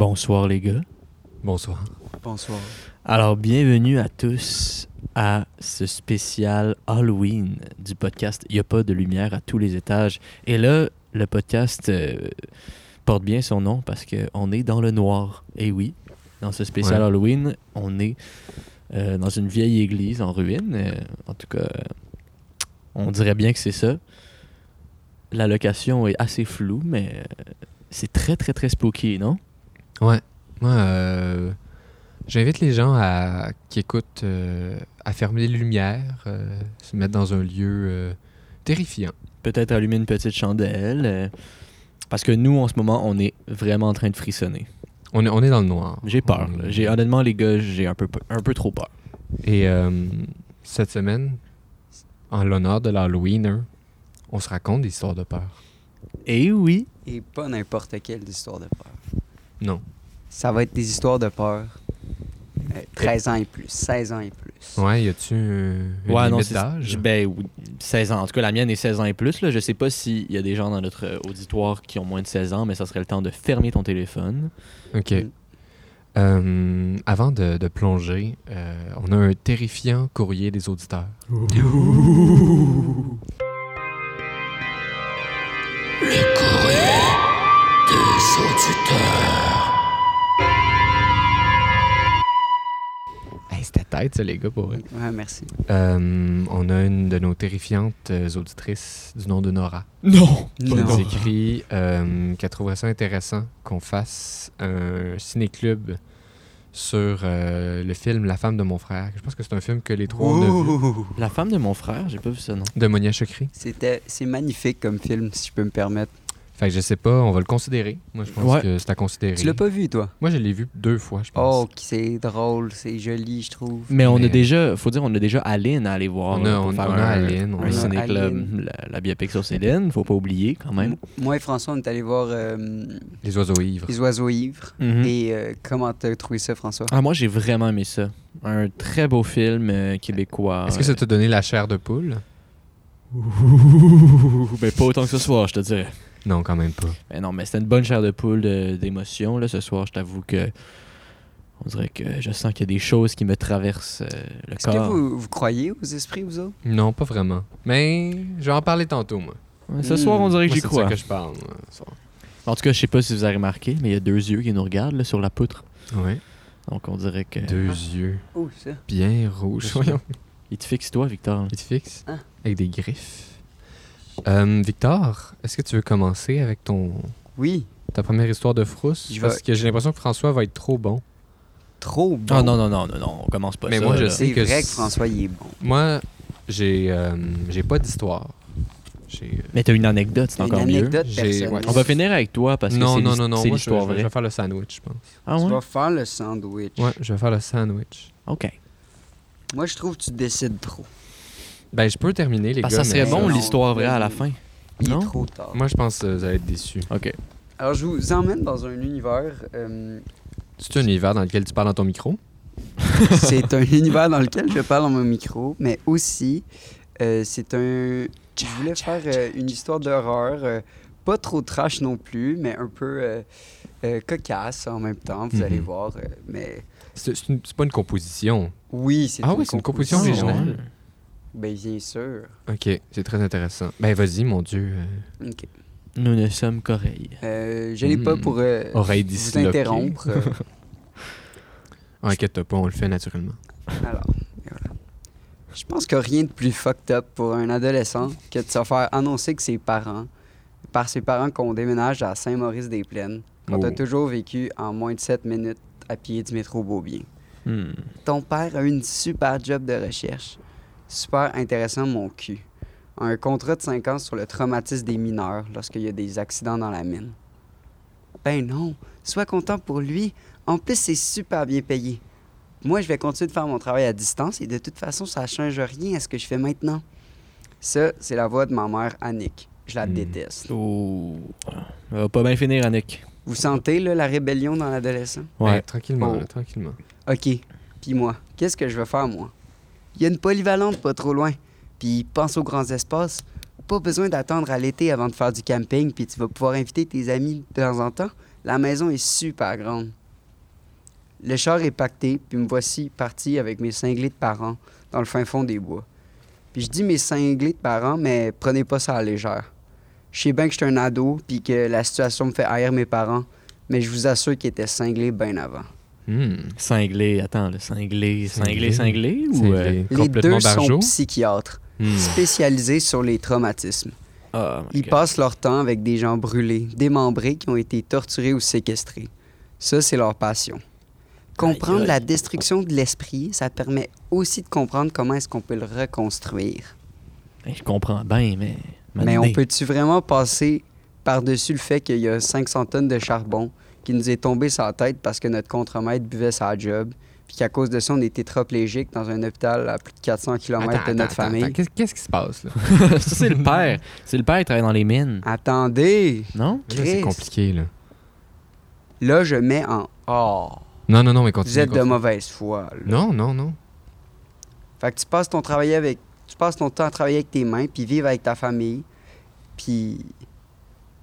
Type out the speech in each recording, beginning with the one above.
Bonsoir les gars. Bonsoir. Bonsoir. Alors bienvenue à tous à ce spécial Halloween du podcast Il n'y a pas de lumière à tous les étages. Et là, le podcast euh, porte bien son nom parce qu'on est dans le noir. Et oui, dans ce spécial Ouais. Halloween, on est euh, dans une vieille église en ruine. Euh, en tout cas, euh, on dirait bien que c'est ça. La location est assez floue, mais euh, c'est très très très spooky, non? Ouais. Moi, euh, j'invite les gens à, qui écoutent euh, à fermer les lumières, euh, se mettre dans un lieu euh, terrifiant. peut-être allumer une petite chandelle. euh, parce que nous, en ce moment, on est vraiment en train de frissonner. On est, on est dans le noir. J'ai peur. On-. J'ai honnêtement, les gars, j'ai un peu, pe- un peu trop peur. Et euh, cette semaine, en l'honneur de l'Halloween, on se raconte des histoires de peur. Et oui. Et pas n'importe quelle histoire de peur. Non. Ça va être des histoires de peur. euh, 13 ans et plus, 16 ans et plus. Ouais, y a-tu un, une ouais, limite d'âge? ben, oui, 16 ans. En tout cas, la mienne est 16 ans et plus. Là. Je sais pas s'il y a des gens dans notre euh, auditoire qui ont moins de 16 ans, mais ça serait le temps de fermer ton téléphone. OK. Mm. Euh, avant de, de plonger, euh, on a un terrifiant courrier des auditeurs. Hey, c'était tête, ça, les gars, pour vrai. Ouais, merci. Euh, on a une de nos terrifiantes euh, auditrices du nom de Nora. Non! qui Non. nous écrit euh, qu'elle trouverait ça intéressant qu'on fasse un ciné-club sur euh, le film La femme de mon frère. Je pense que c'est un film que les trois on a vu. La femme de mon frère, j'ai pas vu ça, non. De Monia Chokri. C'était, c'est magnifique comme film, si je peux me permettre. Fait que je sais pas, on va le considérer. Moi, je pense Ouais. que c'est à considérer. Tu l'as pas vu, toi? Moi, je l'ai vu deux fois, je pense. Oh, c'est drôle, c'est joli, je trouve. Mais on Mais- a déjà, faut dire, on a déjà Aline à aller voir. On là, a- pour on- faire on a un, Aline, on un a ciné-club, Aline. la, la biopic sur Céline, faut pas oublier quand même. M- Moi et François, on est allés voir euh, Les oiseaux ivres. Les Oiseaux Ivres. Mhm. Et euh, comment t'as trouvé ça, François? Ah, moi, j'ai vraiment aimé ça. Un très beau film euh, québécois. Est-ce que ça t'a donné la chair de poule? Ben, pas autant que ce soir, je te dirais. Non, quand même pas. Ben non, mais c'était une bonne chair de poule d'émotion. Là, ce soir, je t'avoue que. On dirait que je sens qu'il y a des choses qui me traversent euh, le Est-ce que corps. vous, vous croyez aux esprits, vous autres? Non, pas vraiment. Mais je vais en parler tantôt, moi. Ouais, Ce soir, on dirait que j'y c'est crois. ça que je parle. moi, ce soir. En tout cas, je sais pas si vous avez remarqué, mais il y a deux yeux qui nous regardent là, sur la poutre. Ouais. Donc, on dirait que. Deux yeux Oh, ça. bien rouges. Voyons. Il te fixe, toi, Victor. Il te fixe Ah. avec des griffes. Euh, Victor, est-ce que tu veux commencer avec ton Oui, ta première histoire de frousse? Je Parce que j'ai l'impression que François va être trop bon. trop bon? Ah non, non, non, non, non, on commence pas Mais ça. moi, je là. sais C'est que vrai que c'est- François, il est bon. Moi, j'ai euh, j'ai pas d'histoire. J'ai euh, Mais t'as une anecdote, c'est Une encore mieux. anecdote J'ai- ouais. On va finir avec toi parce que non, c'est non, non, non, c'est moi, je, l'histoire je- je vraie. vais faire le sandwich, je pense. Ah Tu ouais? vas faire le sandwich. Ouais, je vais faire le sandwich. OK. Moi, je trouve que tu décides trop. Ben, je peux terminer, les Parce gars. ça serait mais- bon l'histoire vraie à la fin. Il Non? est trop tard. Moi, je pense que vous allez être déçus. OK. Alors, je vous emmène dans un univers. euh, C'est un univers dans lequel tu parles dans ton micro? c'est un univers dans lequel je parle dans mon micro, mais aussi, euh, c'est un. Je voulais faire euh, une histoire d'horreur, euh, pas trop trash non plus, mais un peu euh, euh, cocasse en même temps, vous Mhm. allez voir. euh, mais C'est c'est une- c'est pas une composition. oui, c'est Ah oui, c'est une composition originale. Bien sûr. Ok, c'est très intéressant. Ben, vas-y, mon Dieu. euh, OK. Nous ne sommes qu'oreilles. Euh, je n'ai pas Hmm. pour euh, vous interrompre. euh, Inquiète-toi pas, on le fait naturellement. Alors, et voilà. Je pense qu'il n'y a rien de plus fucked up pour un adolescent que de se faire annoncer que ses parents, par ses parents qu'on déménage à Saint-Maurice-des-Plaines, quand Oh. toujours vécu en moins de 7 minutes à pied du métro Beaubien. Hmm. Ton père a eu une super job de recherche. Super intéressant, mon cul. Un contrat de 5 ans sur le traumatisme des mineurs lorsqu'il y a des accidents dans la mine. Ben non, sois content pour lui. En plus, c'est super bien payé. Moi, je vais continuer de faire mon travail à distance et de toute façon, ça ne change rien à ce que je fais maintenant. Ça, c'est la voix de ma mère, Annick. Je la Hmm. déteste. Oh. Ça va pas bien finir, Annick. Vous sentez là, la rébellion dans l'adolescent? Ouais, tranquillement, Oh. là, tranquillement. OK. Puis moi, qu'est-ce que je vais faire, moi? Il y a une polyvalente pas trop loin. Puis pense aux grands espaces. Pas besoin d'attendre à l'été avant de faire du camping, puis tu vas pouvoir inviter tes amis de temps en temps. La maison est super grande. Le char est pacté, puis me voici parti avec mes cinglés de parents dans le fin fond des bois. Puis je dis mes cinglés de parents, mais prenez pas ça à légère. Je sais bien que je un ado, puis que la situation me fait haïr mes parents, mais je vous assure qu'ils étaient cinglés bien avant. Hmm. Cinglé, attends, le cinglé, cinglé, Cinglé. cinglé ou. Euh, Les deux sont psychiatres, Hmm. spécialisés sur les traumatismes. Oh my Ils God. passent leur temps avec des gens brûlés, démembrés, qui ont été torturés ou séquestrés. Ça, c'est leur passion. Comprendre Aïe, la destruction de l'esprit, ça permet aussi de comprendre comment est-ce qu'on peut le reconstruire. Ben, je comprends bien, mais. Mais on peut-tu vraiment passer par-dessus le fait qu'il y a 500 tonnes de charbon qui nous est tombé sur la tête parce que notre contremaître buvait sa job, puis qu'à cause de ça, on est tétraplégique dans un hôpital à plus de 400 km Attends, de notre attends, famille? attends, Qu'est-ce qu'est-ce qui se passe, là? ça, c'est le père. C'est le père qui travaille dans les mines. Attendez! Non? Là, c'est compliqué, là. Là, je mets en « Oh, Non, non, non, mais continue. vous êtes de mauvaise foi. là. Non, non, non. Fait que tu passes ton travail avec tu passes ton temps à travailler avec tes mains puis vivre avec ta famille. Puis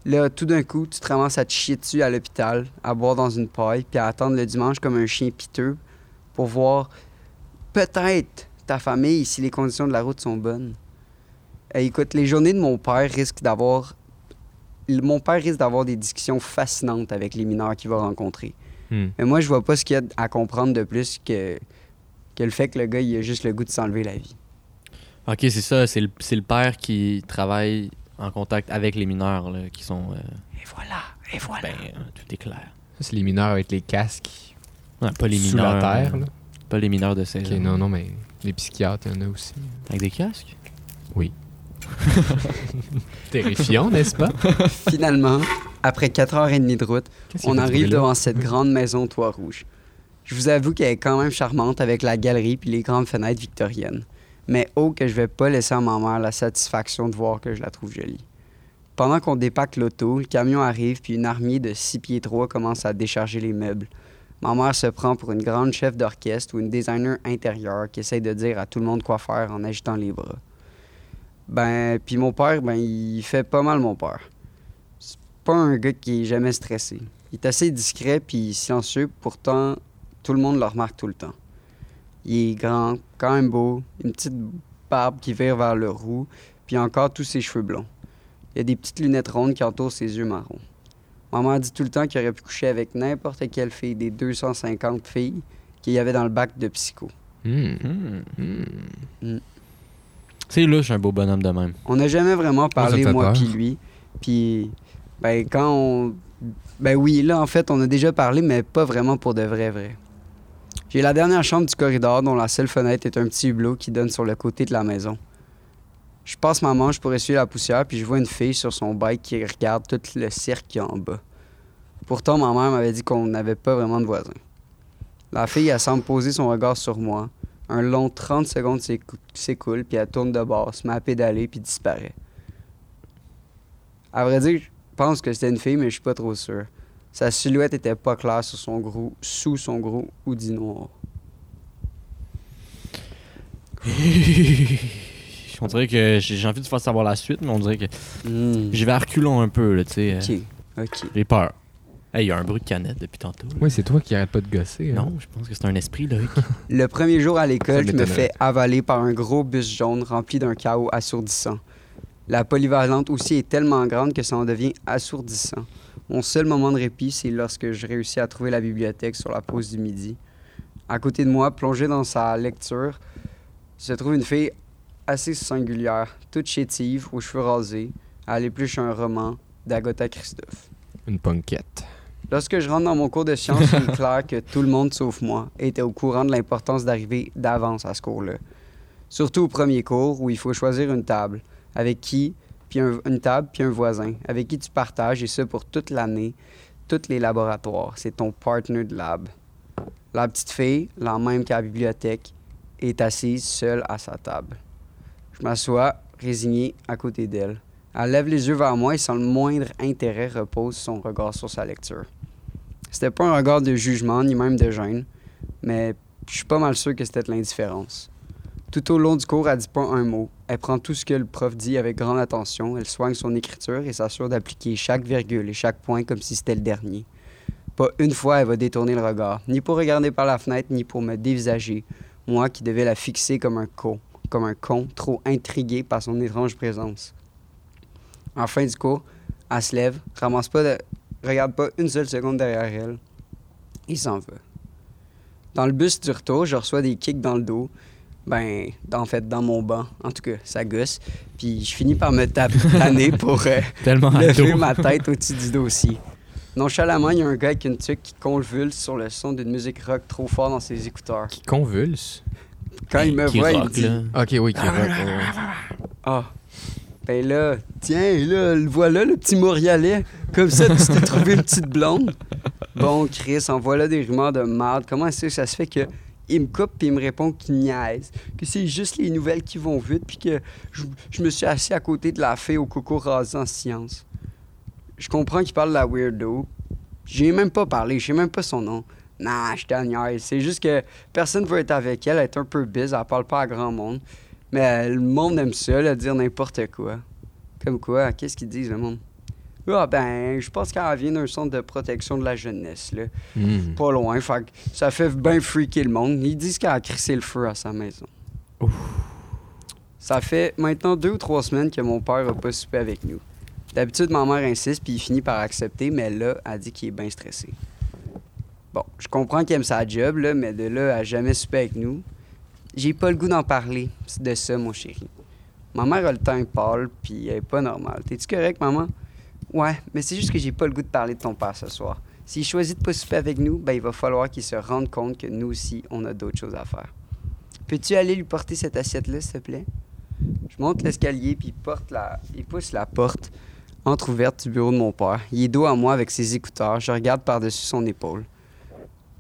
là tout d'un coup, tu te ramasses à te chier dessus à l'hôpital, à boire dans une paille puis à attendre le dimanche comme un chien piteux pour voir peut-être ta famille si les conditions de la route sont bonnes. Eh, écoute, les journées de mon père risquent d'avoir mon père risque d'avoir des discussions fascinantes avec les mineurs qu'il va rencontrer. Hmm. Mais moi, je vois pas ce qu'il y a à comprendre de plus que, que le fait que le gars, il a juste le goût de s'enlever la vie. Ok, c'est ça. C'est le, c'est le père qui travaille en contact avec les mineurs là, qui sont. euh, Et voilà, et voilà. ben, euh, tout est clair. Ça, c'est les mineurs avec les casques Ouais, pas les sous mineurs. la terre, euh, là. Pas les mineurs de 16 Ok, ans. non, non, mais les psychiatres, il y en a aussi. Avec des casques? Terrifiant, n'est-ce pas? Finalement, après 4h30 de route, Qu'est-ce on qu'il fait arrive devant cette grande maison toit rouge. Je vous avoue qu'elle est quand même charmante avec la galerie puis les grandes fenêtres victoriennes. Mais oh que je vais pas laisser à ma mère la satisfaction de voir que je la trouve jolie. Pendant qu'on dépaque l'auto, le camion arrive puis une armée de 6 pieds 3 commence à décharger les meubles. Ma mère se prend pour une grande chef d'orchestre ou une designer intérieure qui essaye de dire à tout le monde quoi faire en agitant les bras. Ben, puis mon père, ben, il fait pas mal mon père. C'est pas un gars qui est jamais stressé. Il est assez discret puis silencieux, pourtant tout le monde le remarque tout le temps. Il est grand, quand même beau, une petite barbe qui vire vers le roux, puis encore tous ses cheveux blonds. Il a des petites lunettes rondes qui entourent ses yeux marrons. Maman dit tout le temps qu'il aurait pu coucher avec n'importe quelle fille des 250 filles qu'il y avait dans le bac de psycho. Hmm. Hmm. Hmm. C'est louche, un beau bonhomme de même. On n'a jamais vraiment parlé, moi puis lui. Puis, ben, quand on. Ben oui, là, en fait, on a déjà parlé, mais pas vraiment pour de vrai, vrai. J'ai la dernière chambre du corridor, dont la seule fenêtre est un petit hublot qui donne sur le côté de la maison. Je passe ma manche pour essuyer la poussière, puis je vois une fille sur son bike qui regarde tout le cirque en bas. Pourtant, ma mère m'avait dit qu'on n'avait pas vraiment de voisins. La fille, elle semble poser son regard sur moi. Un long 30 secondes s'écou- s'écoule, puis elle tourne de bord, se met puis disparaît. À vrai dire, je pense que c'était une fille, mais je suis pas trop sûr. Sa silhouette était pas claire sur son gros, sous son gros hoodie noir. on dirait que j'ai envie de faire savoir la suite, mais on dirait que Hmm. j'y vais à reculons un peu, là, tu sais. euh, Ok, ok. J'ai peur. Hey, il y a un bruit de canette depuis tantôt. là. Oui, c'est toi qui arrête pas de gosser. hein. Non, je pense que c'est un esprit, Loïc. Le premier jour à l'école, je me fais avaler par un gros bus jaune rempli d'un chaos assourdissant. La polyvalente aussi est tellement grande que ça en devient assourdissant. Mon seul moment de répit, c'est lorsque je réussis à trouver la bibliothèque sur la pause du midi. À côté de moi, plongée dans sa lecture, se trouve une fille assez singulière, toute chétive, aux cheveux rasés. Elle épluche un roman d'Agatha Christophe. Une punkette. Lorsque je rentre dans mon cours de sciences, il est clair que tout le monde, sauf moi, était au courant de l'importance d'arriver d'avance à ce cours-là. Surtout au premier cours, où il faut choisir une table, avec qui, puis un- une table, puis un voisin, avec qui tu partages, et ça pour toute l'année, tous les laboratoires. C'est ton partner de lab. La petite fille, la même qu'à la bibliothèque, est assise seule à sa table. Je m'assois, résigné, à côté d'elle. Elle lève les yeux vers moi et sans le moindre intérêt repose son regard sur sa lecture. C'était pas un regard de jugement ni même de gêne, mais je suis pas mal sûr que c'était de l'indifférence. Tout au long du cours, elle dit pas un mot. Elle prend tout ce que le prof dit avec grande attention, elle soigne son écriture et s'assure d'appliquer chaque virgule et chaque point comme si c'était le dernier. Pas une fois elle va détourner le regard, ni pour regarder par la fenêtre, ni pour me dévisager, moi qui devais la fixer comme un con, comme un con, trop intrigué par son étrange présence. En fin du cours, elle se lève, ramasse pas de... regarde pas une seule seconde derrière elle, et s'en va. Dans le bus du retour, je reçois des kicks dans le dos, ben, en fait, dans mon banc, en tout cas, ça gosse. Puis je finis par me taper pour euh, Tellement lever ma tête au-dessus du dossier. Nonchalamment, il y a un gars avec une tuque qui convulse sur le son d'une musique rock trop fort dans ses écouteurs. Qui convulse? Quand il me Qui voit, il rock, me dit là. Ok, oui, qui rock. ouais, ouais. Ah, ben là, tiens, là, le voilà, le petit Montréalais. Comme ça, tu t'es trouvé une petite blonde. Bon, Chris, en voilà des rumeurs de merde. Comment est-ce que ça se fait que il me coupe puis il me répond qu'il niaise, que c'est juste les nouvelles qui vont vite puis que je, me suis assis à côté de la fée au coco en science. Je comprends qu'il parle de la weirdo. J'ai même pas parlé, je sais même pas son nom. Nah, je te niaise. C'est juste que personne veut être avec elle, elle est un peu biz, elle parle pas à grand monde. Mais le monde aime ça, là, dire n'importe quoi. Comme quoi, qu'est-ce qu'ils disent, le monde? Ah ben, je pense qu'elle vient d'un centre de protection de la jeunesse, là. Hmm. Pas loin, fait ça fait bien freaker le monde. Ils disent qu'elle a crissé le feu à sa maison. Ça fait maintenant deux ou trois semaines que mon père a pas soupé avec nous. D'habitude, ma mère insiste, puis il finit par accepter, mais là, elle dit qu'il est bien stressé. Bon, je comprends qu'il aime sa job, là, mais de là à jamais souper avec nous, j'ai pas le goût d'en parler. De ça, mon chéri. Ma mère a le teint pâle, puis elle est pas normale. T'es-tu correct, maman? Ouais, mais c'est juste que j'ai pas le goût de parler de ton père ce soir. S'il choisit de pas souper avec nous, ben il va falloir qu'il se rende compte que nous aussi, on a d'autres choses à faire. Peux-tu aller lui porter cette assiette-là, s'il te plaît? Je monte l'escalier, puis il, la... il pousse la porte entrouverte du bureau de mon père. Il est dos à moi avec ses écouteurs. Je regarde par-dessus son épaule.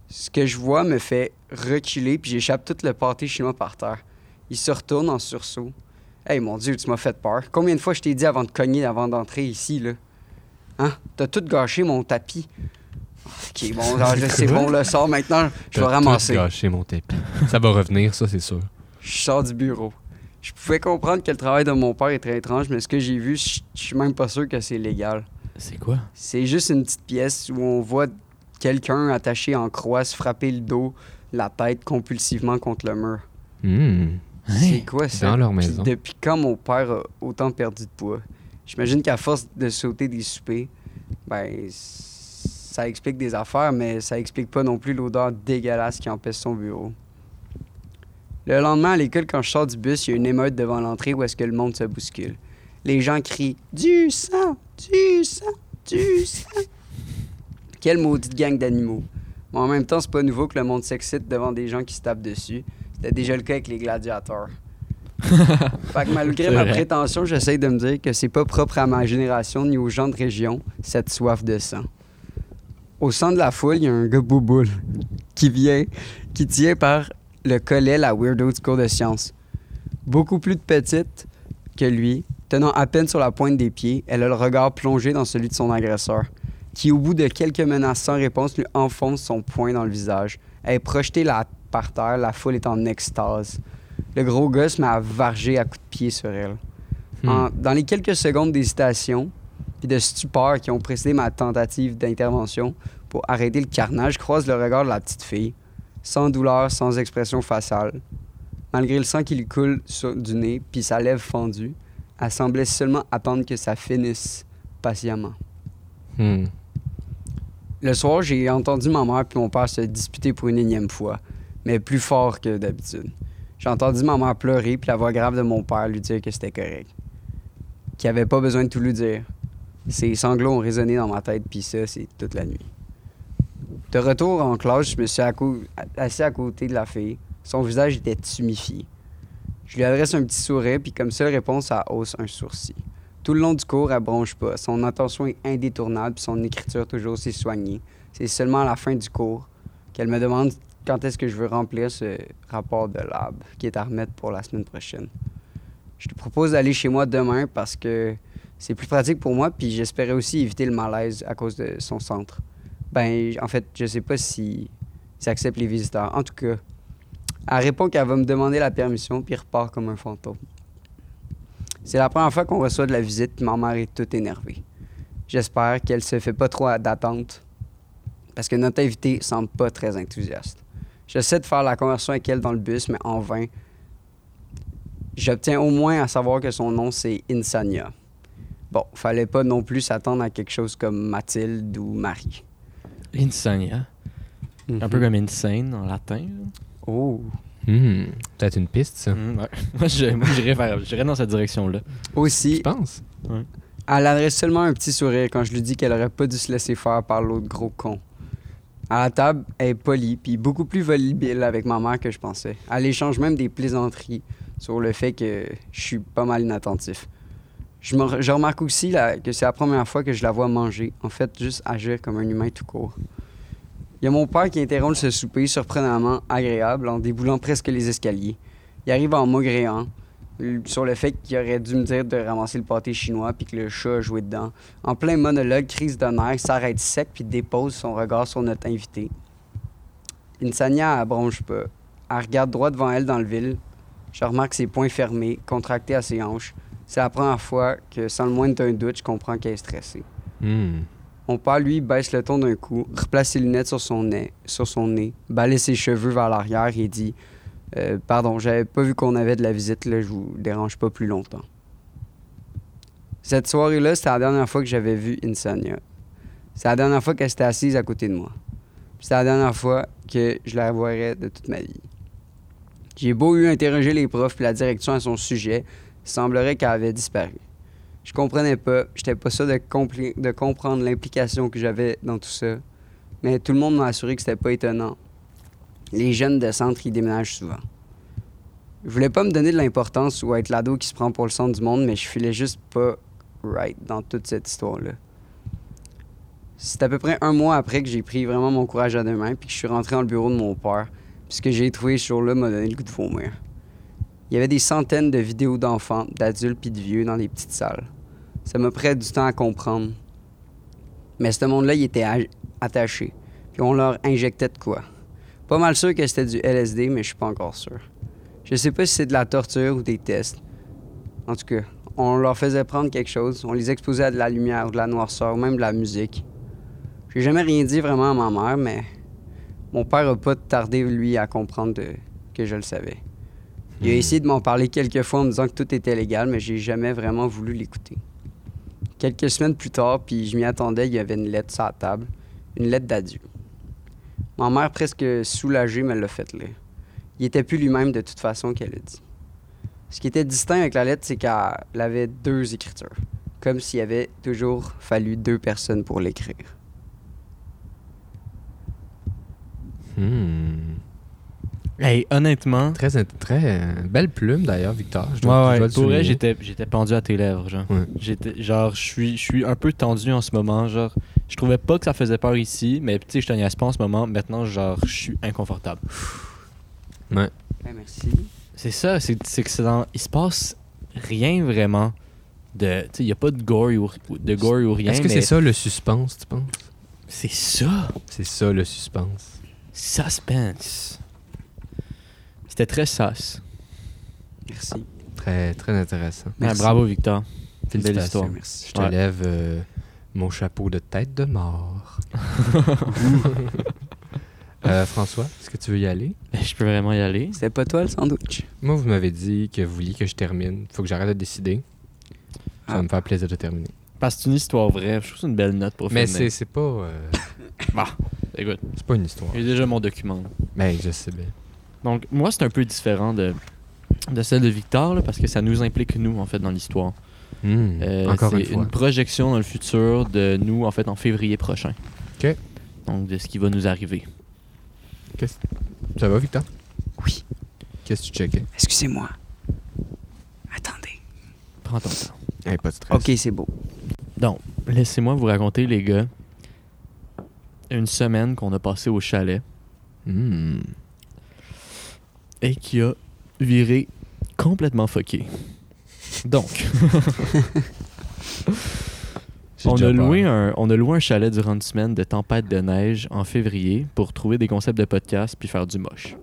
Ce que je vois me fait reculer, puis j'échappe tout le pâté chinois par terre. Il se retourne en sursaut. Hey, mon Dieu, tu m'as fait peur. Combien de fois je t'ai dit avant de cogner, avant d'entrer ici, là? Hein? T'as tout gâché mon tapis. Ok, bon, alors, là, c'est bon, le sort maintenant, je vais T'as ramasser. tout gâché mon tapis. Ça va revenir, ça, c'est sûr. Je sors du bureau. Je pouvais comprendre que le travail de mon père est très étrange, mais ce que j'ai vu, je suis même pas sûr que c'est légal. C'est quoi? C'est juste une petite pièce où on voit quelqu'un attaché en croix se frapper le dos, la tête compulsivement contre le mur. Hmm. C'est quoi ça? Dans leur Puis maison. depuis quand mon père a autant perdu de poids? J'imagine qu'à force de sauter des soupers, ben, ça explique des affaires, mais ça explique pas non plus l'odeur dégueulasse qui empêche son bureau. Le lendemain, à l'école, quand je sors du bus, il y a une émeute devant l'entrée où est-ce que le monde se bouscule. Les gens crient « Du sang! Du sang! Du sang! » Quelle maudite gang d'animaux. Mais en même temps, c'est pas nouveau que le monde s'excite devant des gens qui se tapent dessus. C'était déjà le cas avec les gladiateurs. fait que malgré ma vrai. prétention, j'essaie de me dire que c'est pas propre à ma génération ni aux gens de région, cette soif de sang. Au centre de la foule, il y a un gars bouboule qui vient, qui tient par le collet la weirdo du cours de sciences. Beaucoup plus petite que lui, tenant à peine sur la pointe des pieds, elle a le regard plongé dans celui de son agresseur, qui, au bout de quelques menaces sans réponse, lui enfonce son poing dans le visage. Elle est projetée là par terre, la foule est en extase. Le gros gars se met à varger à coups de pied sur elle. Hmm. En- dans les quelques secondes d'hésitation puis de stupeur qui ont précédé ma tentative d'intervention pour arrêter le carnage, je croise le regard de la petite fille, sans douleur, sans expression faciale. Malgré le sang qui lui coule sur- du nez puis sa lèvre fendue, elle semblait seulement attendre que ça finisse patiemment. Hmm. Le soir, j'ai entendu ma mère et mon père se disputer pour une énième fois, mais plus fort que d'habitude. J'ai entendu ma mère pleurer puis la voix grave de mon père lui dire que c'était correct. Qu'il avait pas besoin de tout lui dire. Ses sanglots ont résonné dans ma tête puis ça, c'est toute la nuit. De retour en classe, je me suis assis à côté de la fille. Son visage était tumifié. Je lui adresse un petit sourire puis comme seule réponse, elle hausse un sourcil. Tout le long du cours, elle bronche pas. Son attention est indétournable, puis son écriture toujours aussi soignée. C'est seulement à la fin du cours qu'elle me demande quand est-ce que je veux remplir ce rapport de lab qui est à remettre pour la semaine prochaine? Je te propose d'aller chez moi demain parce que c'est plus pratique pour moi, puis j'espérais aussi éviter le malaise à cause de son centre. Ben, en fait, je sais pas si si accepte les visiteurs. En tout cas, elle répond qu'elle va me demander la permission, puis repart comme un fantôme. C'est la première fois qu'on reçoit de la visite, ma mère est toute énervée. J'espère qu'elle se fait pas trop d'attente parce que notre invitée semble pas très enthousiaste. J'essaie de faire la conversion avec elle dans le bus, mais en vain. J'obtiens au moins à savoir que son nom, c'est Insania. Bon, fallait pas non plus s'attendre à quelque chose comme Mathilde ou Marie. Insania. Un peu Mhm. comme insane en latin. Oh. Hmm, Peut-être une piste, ça. Mm, ouais. Moi, je- moi, j'irais dans cette direction-là. Tu Aussi, penses? elle adresse seulement un petit sourire quand je lui dis qu'elle aurait pas dû se laisser faire par l'autre gros con. À la table, elle est polie, puis beaucoup plus volubile avec ma mère que je pensais. Elle échange même des plaisanteries sur le fait que je suis pas mal inattentif. Je, remarque aussi que c'est la première fois que je la vois manger, en fait, juste agir comme un humain tout court. Il y a mon père qui interrompt ce souper surprenamment agréable en déboulant presque les escaliers. Il arrive en maugréant sur le fait qu'il aurait dû me dire de ramasser le pâté chinois puis que le chat a joué dedans. En plein monologue, crise de nerfs, s'arrête sec puis dépose son regard sur notre invité. Insania, elle bronche pas. Elle regarde droit devant elle dans le vide. Je remarque ses poings fermés, contractés à ses hanches. C'est la première fois que, sans le moindre d'un doute, je comprends qu'elle est stressée. Hmm. Mon père, lui, baisse le ton d'un coup, replace ses lunettes sur son nez, sur son nez balaye ses cheveux vers l'arrière et dit Euh, Pardon, j'avais pas vu qu'on avait de la visite, là, je vous dérange pas plus longtemps. Cette soirée-là, c'était la dernière fois que j'avais vu Insania. C'est la dernière fois qu'elle s'était assise à côté de moi. C'est la dernière fois que je la reverrai de toute ma vie. J'ai beau eu interroger les profs et la direction à son sujet, il semblerait qu'elle avait disparu. Je comprenais pas, j'étais pas sûr de, de comprendre l'implication que j'avais dans tout ça. Mais tout le monde m'a assuré que c'était pas étonnant. Les jeunes de centre y déménagent souvent. Je voulais pas me donner de l'importance ou être l'ado qui se prend pour le centre du monde, mais je filais juste pas right dans toute cette histoire-là. C'est à peu près un mois après que j'ai pris vraiment mon courage à deux mains puis que je suis rentré dans le bureau de mon père. Puis ce que j'ai trouvé ce jour-là m'a donné le goût de vomir. Il y avait des centaines de vidéos d'enfants, d'adultes puis de vieux dans des petites salles. Ça m'a pris du temps à comprendre. Mais ce monde-là, il était attaché. Puis on leur injectait de quoi? Pas mal sûr que c'était du LSD, mais je suis pas encore sûr. Je sais pas si c'est de la torture ou des tests. En tout cas, on leur faisait prendre quelque chose, on les exposait à de la lumière ou de la noirceur, ou même de la musique. J'ai jamais rien dit vraiment à ma mère, mais mon père a pas tardé, lui, à comprendre de- que je le savais. Il a Hmm. essayé de m'en parler quelques fois en me disant que tout était légal, mais j'ai jamais vraiment voulu l'écouter. Quelques semaines plus tard, puis je m'y attendais, il y avait une lettre sur la table, une lettre d'adieu. Ma mère, presque soulagée, me l'a fait lire. Il était plus lui-même de toute façon qu'elle a dit. Ce qui était distinct avec la lettre, c'est qu'elle avait deux écritures, comme s'il avait toujours fallu deux personnes pour l'écrire. Hmm. Hey, honnêtement, Très, très euh, belle plume d'ailleurs, Victor. Je ouais, dois, je ouais, dois le pour vrai, souligner. j'étais, j'étais pendu à tes lèvres, genre. Ouais. J'étais, genre, je suis, je suis un peu tendu en ce moment, genre. Je trouvais pas que ça faisait peur ici, mais tu sais, je tenais à pas en ce moment. Maintenant, genre, je suis inconfortable. Ouais. Ben, merci. C'est ça, c'est, que c'est dans, il se passe rien vraiment de, tu sais, il y a pas de gore ou, de gore ou rien. Est-ce que mais c'est ça le suspense, tu penses? C'est ça, C'est ça le suspense. suspense. C'était très sauce. Merci. Très, très intéressant. Bravo Victor. Belle Félicitations. histoire. Merci. Je te Ouais. lève euh, mon chapeau de tête de mort. Euh, François, est-ce que tu veux y aller? Ben, Je peux vraiment y aller. C'était pas toi le sandwich? Moi, vous m'avez dit que vous vouliez que je termine. Faut que j'arrête de décider. Ça va Ah. me faire plaisir de terminer. Parce que c'est une histoire vraie. Je trouve que c'est une belle note pour Mais c'est c'est pas, euh, Écoute, c'est pas une histoire. j'ai déjà mon document. Mais je sais bien. Donc, moi, c'est un peu différent de, de celle de Victor, là, parce que ça nous implique, nous, en fait, dans l'histoire. Hmm, Euh, Encore c'est une fois. projection dans le futur de nous, en fait, en février prochain. Ok. Donc, de ce qui va nous arriver. Ça va, Victor? Oui. Qu'est-ce que tu checkais? Excusez-moi. Attendez. Prends ton temps. Hey, pas de stress. Ok, c'est beau. Donc, laissez-moi vous raconter, les gars, une semaine qu'on a passée au chalet Hmm. et qui a viré complètement fucké. Donc, on a, loué un, on a loué un chalet durant une semaine de tempête de neige en février pour trouver des concepts de podcast puis faire du moche.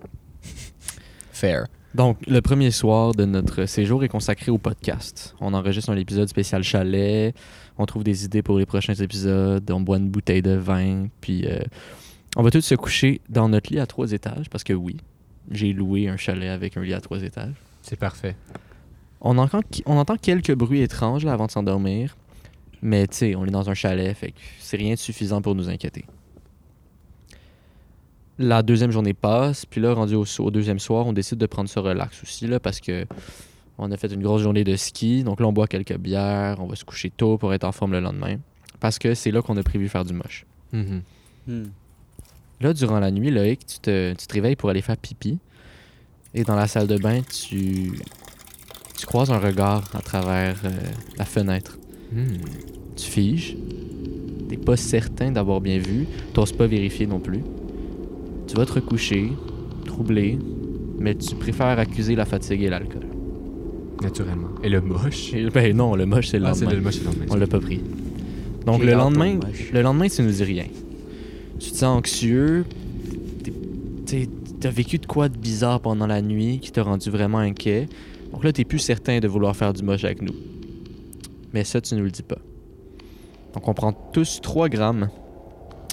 Fair. Donc, le premier soir de notre séjour est consacré au podcast. On enregistre un épisode spécial chalet, on trouve des idées pour les prochains épisodes, on boit une bouteille de vin, puis euh, On va tous se coucher dans notre lit à trois étages, parce que oui, j'ai loué un chalet avec un lit à trois étages. C'est parfait. On entend, on entend quelques bruits étranges là, avant de s'endormir, mais tu sais, on est dans un chalet, fait que c'est rien de suffisant pour nous inquiéter. La deuxième journée passe, puis là, rendu au, au deuxième soir, on décide de prendre ce relax aussi, là, parce que on a fait une grosse journée de ski. Donc là, on boit quelques bières, on va se coucher tôt pour être en forme le lendemain. Parce que c'est là qu'on a prévu faire du moche. Mhm. Hmm. Là, durant la nuit, Loïc, tu te, tu te réveilles pour aller faire pipi. Et dans la salle de bain, tu, tu croises un regard à travers euh, la fenêtre. Hmm. Tu figes. T'es pas certain d'avoir bien vu. T'oses pas vérifier non plus. Tu vas te recoucher, troublé, mais tu préfères accuser la fatigue et l'alcool. Naturellement. Et le moche? Et- Ben non, le moche, c'est le Ah, lendemain. le moche, c'est le lendemain. On l'a pas pris. Donc le lendemain, le lendemain, tu nous dis rien. Tu te sens anxieux. T'as vécu de quoi de bizarre pendant la nuit qui t'a rendu vraiment inquiet? Donc là, t'es plus certain de vouloir faire du moche avec nous. Mais ça, tu nous le dis pas. Donc on prend tous 3 grammes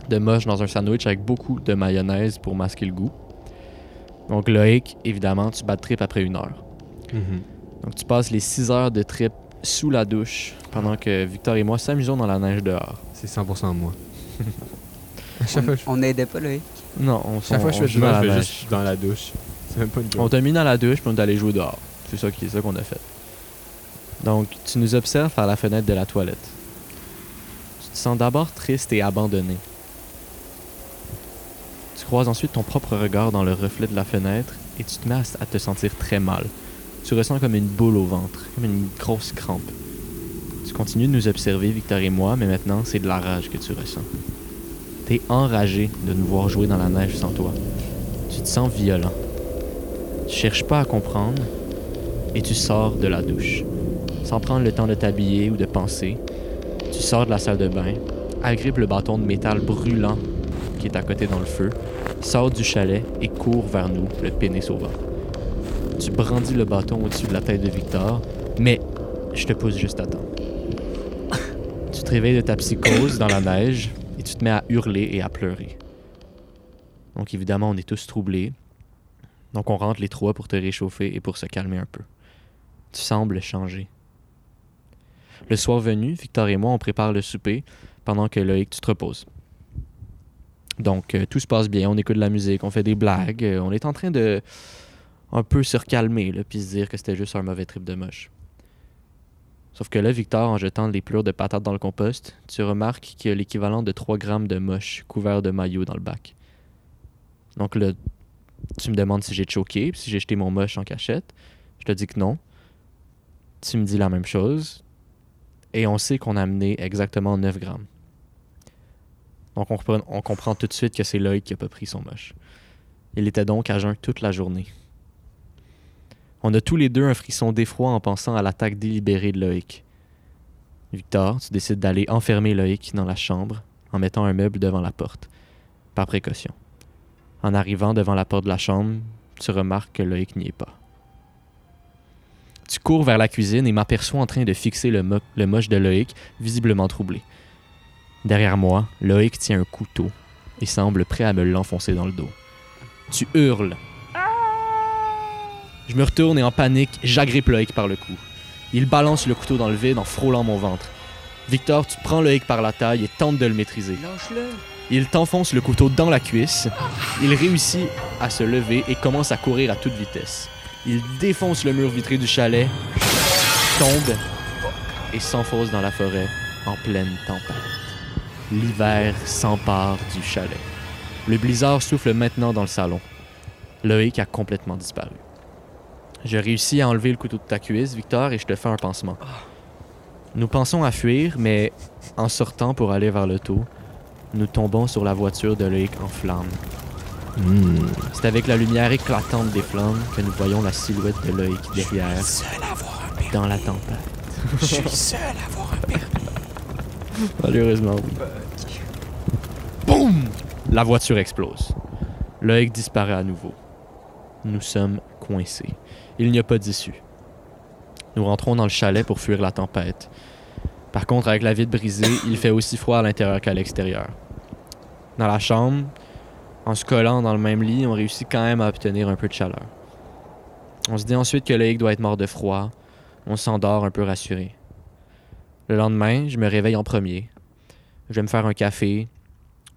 de moche dans un sandwich avec beaucoup de mayonnaise pour masquer le goût. Donc Loïc, évidemment, tu bats de trip après une heure. Mhm. Donc tu passes les 6 heures de trip sous la douche pendant que Victor et moi s'amusons dans la neige dehors. C'est 100% moi. On n'aidait pas Loïc? Non, on, chaque on- fois que je on fais du dans la je vais neige. juste dans la douche. C'est même pas une On t'a mis dans la douche puis on est allé jouer dehors. C'est ça qu'on a fait. Donc tu nous observes par la fenêtre de la toilette. Tu te sens d'abord triste et abandonné. Tu croises ensuite ton propre regard dans le reflet de la fenêtre et tu te mets à te sentir très mal. Tu ressens comme une boule au ventre, comme une grosse crampe. Tu continues de nous observer, Victor et moi, mais maintenant c'est de la rage que tu ressens. T'es enragé de nous voir jouer dans la neige sans toi. Tu te sens violent. Tu cherches pas à comprendre et tu sors de la douche. Sans prendre le temps de t'habiller ou de penser, tu sors de la salle de bain, agrippe le bâton de métal brûlant qui est à côté dans le feu, sors du chalet et cours vers nous, le pénis au. Tu brandis le bâton au-dessus de la tête de Victor, mais je te pousse juste à temps. Tu te réveilles de ta psychose dans la neige et tu te mets à hurler et à pleurer. Donc évidemment, on est tous troublés. Donc on rentre les trois pour te réchauffer et pour se calmer un peu. Tu sembles changer. Le soir venu, Victor et moi, on prépare le souper pendant que Loïc, tu te reposes. Donc euh, tout se passe bien, on écoute de la musique, on fait des blagues, euh, on est en train de un peu se recalmer, puis se dire que c'était juste un mauvais trip de moche. Sauf que là, Victor, en jetant des pleurs de patates dans le compost, tu remarques qu'il y a l'équivalent de 3 grammes de moche couverts de maillot dans le bac. Donc là, tu me demandes si j'ai choqué, si j'ai jeté mon moche en cachette. Je te dis que non. Tu me dis la même chose. Et on sait qu'on a amené exactement 9 grammes. Donc on, comprend tout de suite que c'est Loïc qui a pas pris son moche. Il était donc à jeun toute la journée. On a tous les deux un frisson d'effroi en pensant à l'attaque délibérée de Loïc. Victor, tu décides d'aller enfermer Loïc dans la chambre en mettant un meuble devant la porte, par précaution. En arrivant devant la porte de la chambre, tu remarques que Loïc n'y est pas. Tu cours vers la cuisine et m'aperçois en train de fixer le, mo- le moche de Loïc, visiblement troublé. Derrière moi, Loïc tient un couteau et semble prêt à me l'enfoncer dans le dos. Tu hurles. Je me retourne et en panique, j'agrippe Loïc par le cou. Il balance le couteau dans le vide en frôlant mon ventre. Victor, tu prends Loïc par la taille et tentes de le maîtriser. Lâche-le. Il t'enfonce le couteau dans la cuisse. Il réussit à se lever et commence à courir à toute vitesse. Il défonce le mur vitré du chalet, tombe et s'enfonce dans la forêt en pleine tempête. L'hiver s'empare du chalet. Le blizzard souffle maintenant dans le salon. Loïc a complètement disparu. Je réussis à enlever le couteau de ta cuisse, Victor, et je te fais un pansement. Nous pensons à fuir, mais en sortant pour aller vers l'auto, nous tombons sur la voiture de Loïc en flammes. C'est avec la lumière éclatante des flammes que nous voyons la silhouette de Loïc derrière, dans la tempête. Je suis seul à avoir un permis. Malheureusement, oui. Boum! La voiture explose. Loïc disparaît à nouveau. Nous sommes coincés. Il n'y a pas d'issue. Nous rentrons dans le chalet pour fuir la tempête. Par contre, avec la vitre brisée, il fait aussi froid à l'intérieur qu'à l'extérieur. Dans la chambre, En se collant dans le même lit, on réussit quand même à obtenir un peu de chaleur. On se dit ensuite que Loïc doit être mort de froid. On s'endort un peu rassuré. Le lendemain, je me réveille en premier. Je vais me faire un café.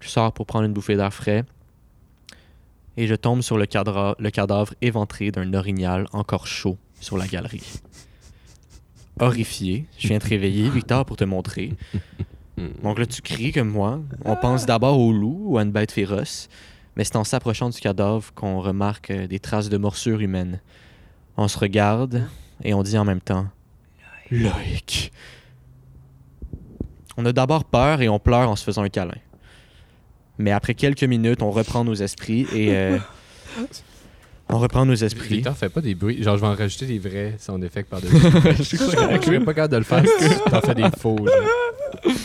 Je sors pour prendre une bouffée d'air frais. Et je tombe sur le, cadavre éventré d'un orignal encore chaud sur la galerie. Horrifié, je viens te réveiller, Victor, pour te montrer. Donc là, tu cries comme moi. On pense d'abord au loup ou à une bête féroce, mais c'est en s'approchant du cadavre qu'on remarque euh, des traces de morsures humaines. On se regarde et on dit en même temps Loïc. On a d'abord peur et on pleure en se faisant un câlin. Mais après quelques minutes, on reprend nos esprits et. euh, on reprend nos esprits. Victor, fais pas des bruits. Genre, je vais en rajouter des vrais sound effects par-dessus. Je suis correct. Je serais pas capable de le faire si tu t'en fais des faux. genre.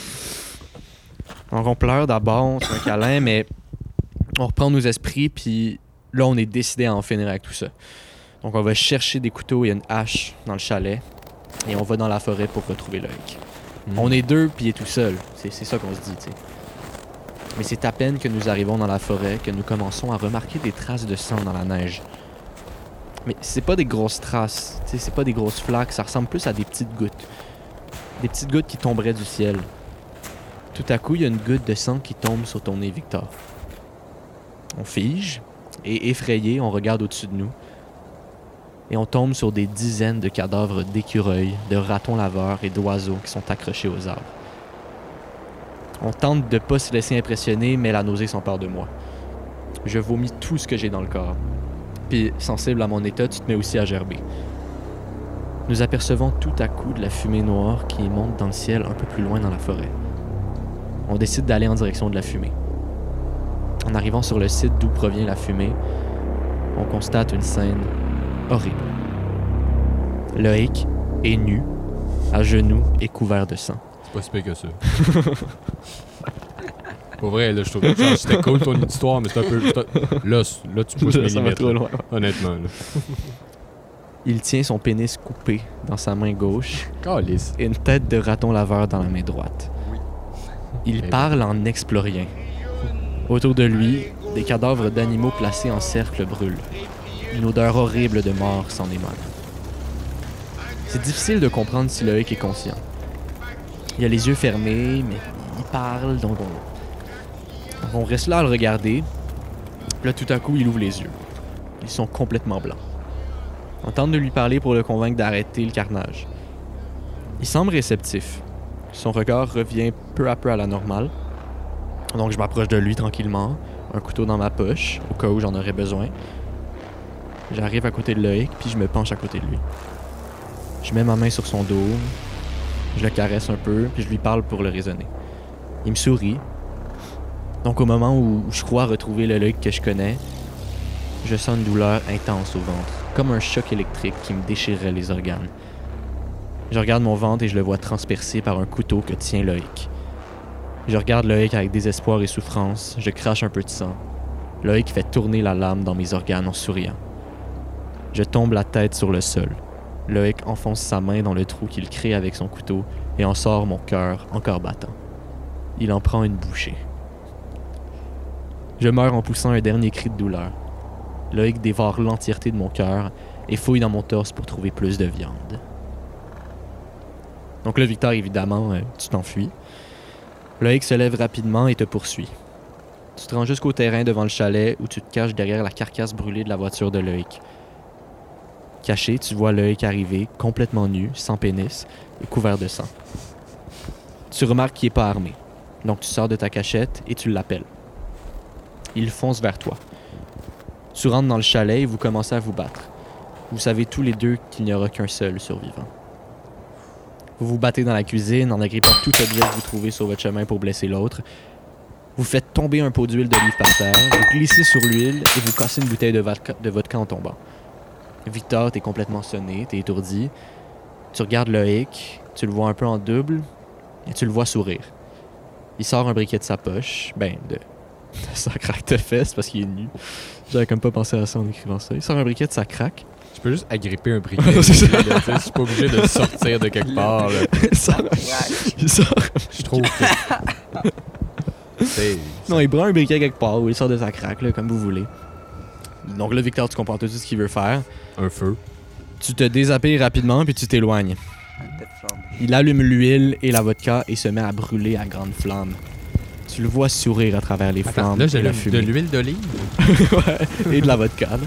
Donc on pleure d'abord, on se fait un câlin, mais on reprend nos esprits, puis là on est décidé à en finir avec tout ça. Donc on va chercher des couteaux et une hache dans le chalet, et on va dans la forêt pour retrouver Loïc. On est deux, puis il est tout seul. C'est c'est ça qu'on se dit, tu sais. Mais c'est à peine que nous arrivons dans la forêt que nous commençons à remarquer des traces de sang dans la neige. Mais c'est pas des grosses traces, tu sais, c'est pas des grosses flaques, ça ressemble plus à des petites gouttes. Des petites gouttes qui tomberaient du ciel. Tout à coup, il y a une goutte de sang qui tombe sur ton nez, Victor. On fige, et effrayé, on regarde au-dessus de nous. Et on tombe sur des dizaines de cadavres d'écureuils, de ratons laveurs et d'oiseaux qui sont accrochés aux arbres. On tente de pas se laisser impressionner, mais la nausée s'empare de moi. Je vomis tout ce que j'ai dans le corps. Puis, sensible à mon état, tu te mets aussi à gerber. Nous apercevons tout à coup de la fumée noire qui monte dans le ciel un peu plus loin dans la forêt. On décide d'aller en direction de la fumée. En arrivant sur le site d'où provient la fumée, on constate une scène horrible. Loïc est nu, à genoux et couvert de sang. C'est pas si pire que ça. Pour vrai, là, je trouve que c'était cool ton histoire, mais c'est un peu. Là, là, tu pousses mes Ça va limites. trop loin. Honnêtement, là. Il tient son pénis coupé dans sa main gauche Calice. et une tête de raton laveur dans la main droite. Il Eh parle en explorien. Autour de lui, des cadavres d'animaux placés en cercle brûlent. Une odeur horrible de mort s'en émane. C'est difficile de comprendre si Loïc est conscient. Il a les yeux fermés, mais il parle, donc on, on reste là à le regarder. Là, tout à coup, il ouvre les yeux. Ils sont complètement blancs. On tente de lui parler pour le convaincre d'arrêter le carnage. Il semble réceptif. Son regard revient peu à peu à la normale. Donc je m'approche de lui tranquillement, un couteau dans ma poche, au cas où j'en aurais besoin. J'arrive à côté de Loïc, puis je me penche à côté de lui. Je mets ma main sur son dos, je le caresse un peu, puis je lui parle pour le raisonner. Il me sourit. Donc au moment où je crois retrouver le Loïc que je connais, je sens une douleur intense au ventre, comme un choc électrique qui me déchirerait les organes. Je regarde mon ventre et je le vois transpercé par un couteau que tient Loïc. Je regarde Loïc avec désespoir et souffrance, je crache un peu de sang. Loïc fait tourner la lame dans mes organes en souriant. Je tombe la tête sur le sol. Loïc enfonce sa main dans le trou qu'il crée avec son couteau et en sort mon cœur encore battant. Il en prend une bouchée. Je meurs en poussant un dernier cri de douleur. Loïc dévore l'entièreté de mon cœur et fouille dans mon torse pour trouver plus de viande. Donc là, Victor, évidemment, euh, tu t'enfuis. Loïc se lève rapidement et te poursuit. Tu te rends jusqu'au terrain devant le chalet où tu te caches derrière la carcasse brûlée de la voiture de Loïc. Caché, tu vois Loïc arriver, complètement nu, sans pénis et couvert de sang. Tu remarques qu'il n'est pas armé. Donc tu sors de ta cachette et tu l'appelles. Il fonce vers toi. Tu rentres dans le chalet et vous commencez à vous battre. Vous savez tous les deux qu'il n'y aura qu'un seul survivant. Vous vous battez dans la cuisine en agrippant tout objet que vous trouvez sur votre chemin pour blesser l'autre. Vous faites tomber un pot d'huile d'olive par terre, vous glissez sur l'huile et vous cassez une bouteille de, de vodka en tombant. Victor, t'es complètement sonné, t'es étourdi. Tu regardes Loïc, tu le vois un peu en double et tu le vois sourire. Il sort un briquet de sa poche, ben de, de sa craque de fesses parce qu'il est nu. J'avais comme pas pensé à ça en écrivant ça. Il sort un briquet de sa craque. Tu peux juste agripper un briquet. Je suis pas obligé de sortir de quelque part. là. il sort, il sort Je trouve que Non, il prend un briquet quelque part ou il sort de sa craque, là, comme vous voulez. Donc là, Victor, tu comprends tout de suite ce qu'il veut faire. Un feu. Tu te déshabilles rapidement puis tu t'éloignes. Il allume l'huile et la vodka et se met à brûler à grande flamme. Tu le vois sourire à travers les Attends, flammes là, j'ai de l'huile d'olive? Ouais, et de la vodka. là.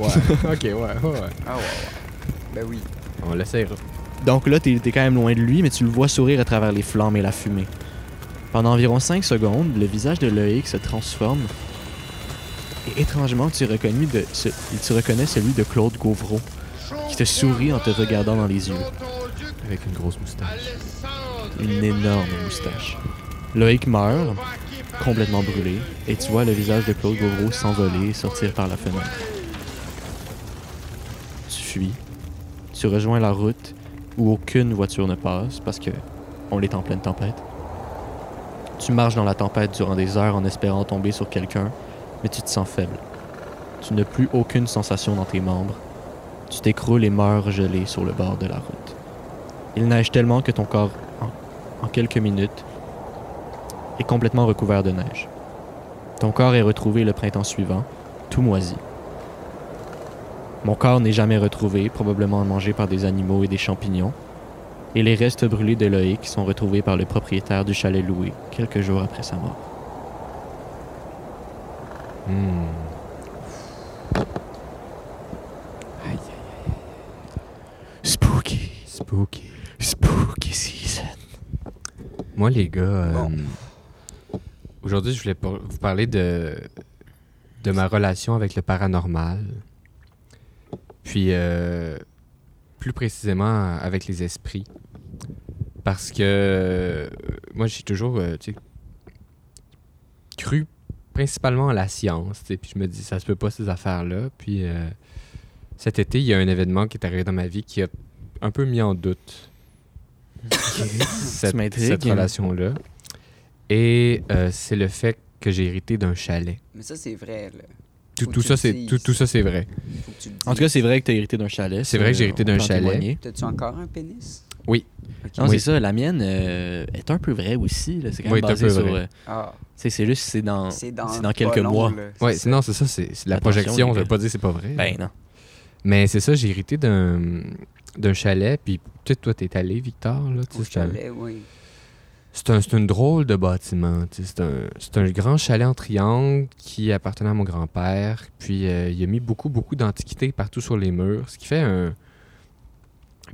Ouais. ok, ouais, ouais, ouais. Ah ouais, ouais. Ben oui. On l'essayera. Donc là, t'es es quand même loin de lui, mais tu le vois sourire à travers les flammes et la fumée. Pendant environ 5 secondes, le visage de Loïc se transforme. Et étrangement, tu, reconnais de, ce- tu reconnais celui de Claude Gauvreau, qui te sourit en te regardant dans les yeux. Avec une grosse moustache. Une énorme moustache. Loïc meurt, complètement brûlé, et tu vois le visage de Claude Gauvreau s'envoler et sortir par la fenêtre. Tu fuis. Tu rejoins la route où aucune voiture ne passe parce que on est en pleine tempête. Tu marches dans la tempête durant des heures en espérant tomber sur quelqu'un, mais tu te sens faible. Tu n'as plus aucune sensation dans tes membres. Tu t'écroules et meurs gelé sur le bord de la route. Il neige tellement que ton corps, en quelques minutes, est complètement recouvert de neige. Ton corps est retrouvé le printemps suivant, tout moisi. Mon corps n'est jamais retrouvé, probablement mangé par des animaux et des champignons. Et les restes brûlés de Loïc sont retrouvés par le propriétaire du chalet loué quelques jours après sa mort. Hmm. Spooky, Spooky. spooky season. Moi, les gars, euh, Bon. aujourd'hui, je voulais vous parler de, de ma relation avec le paranormal. Puis, euh, plus précisément, avec les esprits. Parce que euh, moi, j'ai toujours euh, cru principalement à la science. Puis je me dis, ça se peut pas ces affaires-là. Puis euh, cet été, il y a un événement qui est arrivé dans ma vie qui a un peu mis en doute cette, cette relation-là. Et euh, c'est le fait que j'ai hérité d'un chalet. Mais ça, c'est vrai, là. Tout, ça, c'est tout, tout ça, c'est vrai. En tout cas, c'est vrai que tu as hérité d'un chalet. C'est vrai que j'ai hérité d'un chalet. T'as-tu encore un pénis? Oui. Non, Oui. c'est ça. La mienne euh, est un peu vraie aussi. là. C'est quand Oui, même est un basé peu sur. vrai. euh, Ah, c'est juste c'est dans. c'est dans, c'est dans quelques long, mois. là. Ouais, C'est sinon, c'est ça, c'est la Attention, projection. Ça veut gars. pas dire que c'est pas vrai. Ben non. Mais c'est ça, j'ai hérité d'un d'un chalet. Puis peut-être toi, t'es allé, Victor. Là, tu Au chalet, oui. C'est un, c'est une drôle de bâtiment. tu sais, C'est un, c'est un grand chalet en triangle qui appartenait à mon grand-père. Puis euh, il a mis beaucoup, beaucoup d'antiquités partout sur les murs. Ce qui fait un.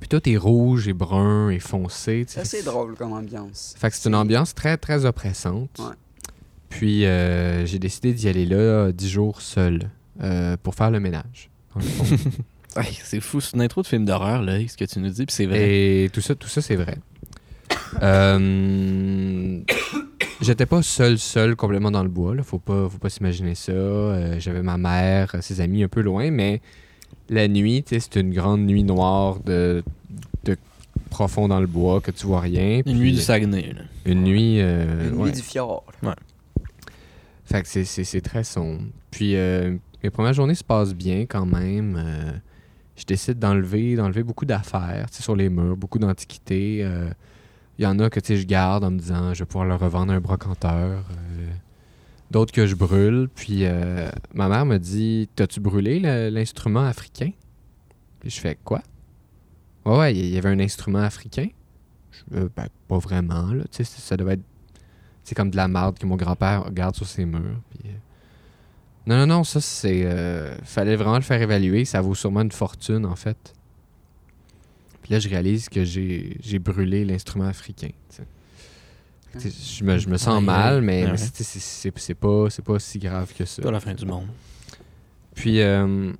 Puis tout est rouge et brun et foncé. C'est assez drôle comme ambiance. Fait que c'est une ambiance très, très oppressante. Ouais. Puis euh, j'ai décidé d'y aller là dix jours seul euh, pour faire le ménage. c'est fou, c'est une intro de film d'horreur, là, ce que tu nous dis, puis c'est vrai. Et tout ça, tout ça c'est vrai. Euh, J'étais pas seul, seul, complètement dans le bois. Là. Faut pas, faut pas s'imaginer ça. Euh, J'avais ma mère, ses amis un peu loin, mais la nuit, c'est une grande nuit noire de, de profond dans le bois que tu vois rien. Une puis nuit du Saguenay, là. Une nuit. euh, Une ouais. nuit du fjord. Fait que c'est- c'est c'est très sombre. Puis euh, mes premières journées se passent bien quand même. Euh, je décide d'enlever d'enlever beaucoup d'affaires sur les murs, beaucoup d'antiquités. Il y en a que je garde en me disant je vais pouvoir le revendre à un brocanteur. Euh, D'autres que je brûle. Puis euh, ma mère me dit T'as-tu brûlé l'instrument africain? Puis je fais Quoi? Ouais, ouais, il y avait un instrument africain. Je, euh, ben, pas vraiment. Là, tu sais, ça devait être c'est comme de la marde que mon grand-père garde sur ses murs. euh, Non, non, non, ça, c'est... euh, fallait vraiment le faire évaluer. Ça vaut sûrement une fortune, en fait. Puis là, je réalise que j'ai j'ai brûlé l'instrument africain. sais, Je me, je me sens mal, mais, Ouais, mais c'est- c'est c'est- c'est pas, c'est pas si grave que ça. C'est pas la fin du monde. Puis, euh,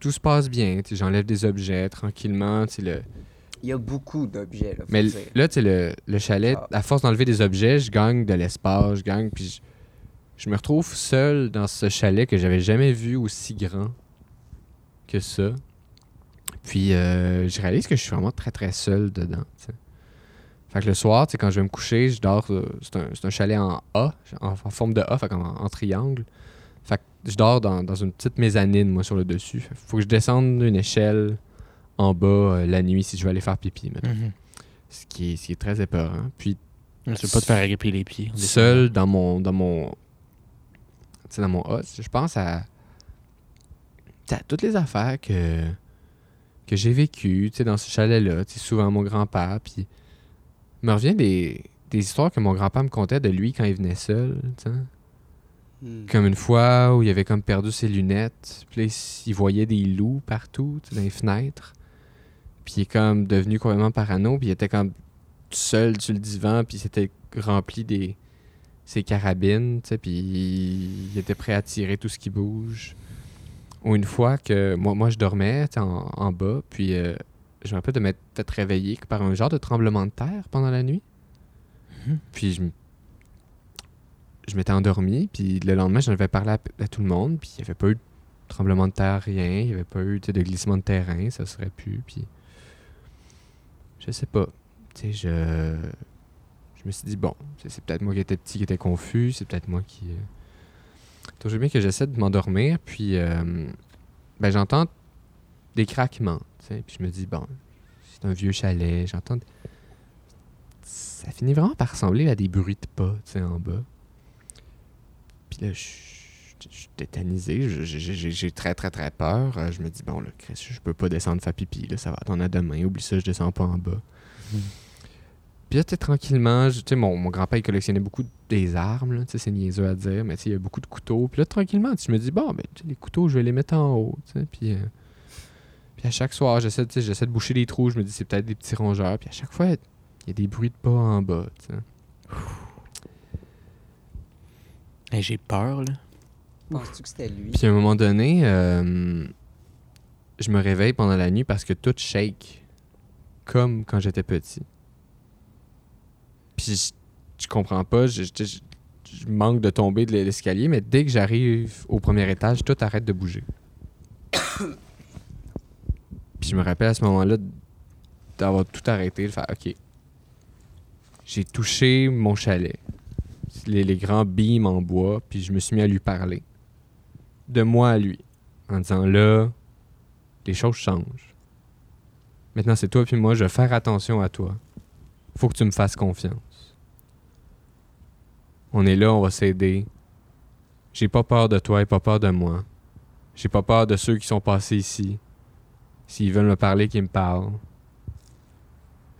tout se passe bien. J'enlève des objets tranquillement. Le, Il y a beaucoup d'objets, là. mais dire. là, tu sais, le, le chalet, Ah. à force d'enlever des objets, je gagne de l'espace, je gagne, puis je, je me retrouve seul dans ce chalet que j'avais jamais vu aussi grand que ça. Puis euh, je réalise que je suis vraiment très très seul dedans. Fait que le soir, quand je vais me coucher, je dors. euh, c'est un, un chalet en A, en, en forme de A, fait en, en triangle. Fait que je dors dans, dans une petite mezzanine, moi, sur le dessus. Fait faut que je descende une échelle en bas euh, la nuit si je veux aller faire pipi. Mhm. ce qui est, ce qui est très épeurant. Puis Je veux pas te faire agripper les pieds. seul dans mon dans mon dans mon hut, je pense à, à toutes les affaires que que j'ai vécues, tu sais, dans ce chalet là, tu sais, souvent mon grand-père puis il me revient des, des histoires que mon grand-père me contait de lui quand il venait seul, tu sais. Hmm. Comme une fois où il avait comme perdu ses lunettes, puis il- voyait des loups partout, tu sais, dans les fenêtres. Puis il est comme devenu complètement parano, puis il était comme seul sur le divan, puis il s'était rempli des ses carabines, tu sais, puis il était prêt à tirer tout ce qui bouge. Ou une fois que moi, moi je dormais en, en bas, puis euh, je me rappelle de m'être fait réveiller par un genre de tremblement de terre pendant la nuit. Mhm. Puis je, je m'étais endormi, puis le lendemain, j'en avais parlé à, à tout le monde, puis il n'y avait pas eu de tremblement de terre, rien. Il n'y avait pas eu de glissement de terrain, ça serait pu. Puis je sais pas. Tu sais, je, je me suis dit, bon, c'est c'est peut-être moi qui étais petit, qui était confus, c'est peut-être moi qui. euh, Toujours bien que j'essaie de m'endormir, puis euh, ben, j'entends des craquements, puis je me dis, bon, c'est un vieux chalet, j'entends. Ça finit vraiment par ressembler à des bruits de pas, en bas. Puis là, je suis tétanisé, j'ai très très très peur. Euh, Je me dis, bon, là, Chris, je peux pas descendre faire pipi, là, ça va attendre à demain, oublie ça, je descends pas en bas. Mhm. Puis là, tu sais, tranquillement, je- tu sais, mon, mon grand-père, il collectionnait beaucoup des armes, là, tu sais, c'est niaiseux à dire, mais tu sais, il y a beaucoup de couteaux. Puis là, tranquillement, tu sais, je me dis, bon, ben, tu sais, les couteaux, je vais les mettre en haut, tu sais, puis... euh, puis à chaque soir, j'essaie tu sais, j'essaie de boucher les trous, je me dis, c'est peut-être des petits rongeurs. Puis à chaque fois, il y a des bruits de pas en bas, tu sais. Hey, J'ai peur, là. Penses-tu que c'était lui? Puis à un moment donné, euh, je me réveille pendant la nuit parce que tout shake. Comme quand j'étais petit. Puis je, comprends pas, je, je- je- je manque de tomber de l'escalier, mais dès que j'arrive au premier étage, tout arrête de bouger. Puis je me rappelle à ce moment-là d'avoir tout arrêté, de faire OK. J'ai touché mon chalet. Les, les grands beams en bois, puis je me suis mis à lui parler de moi à lui en disant là, les choses changent. Maintenant, c'est toi puis moi, je vais faire attention à toi. Faut que tu me fasses confiance. On est là, on va s'aider. J'ai pas peur de toi et pas peur de moi. J'ai pas peur de ceux qui sont passés ici. S'ils veulent me parler, qu'ils me parlent.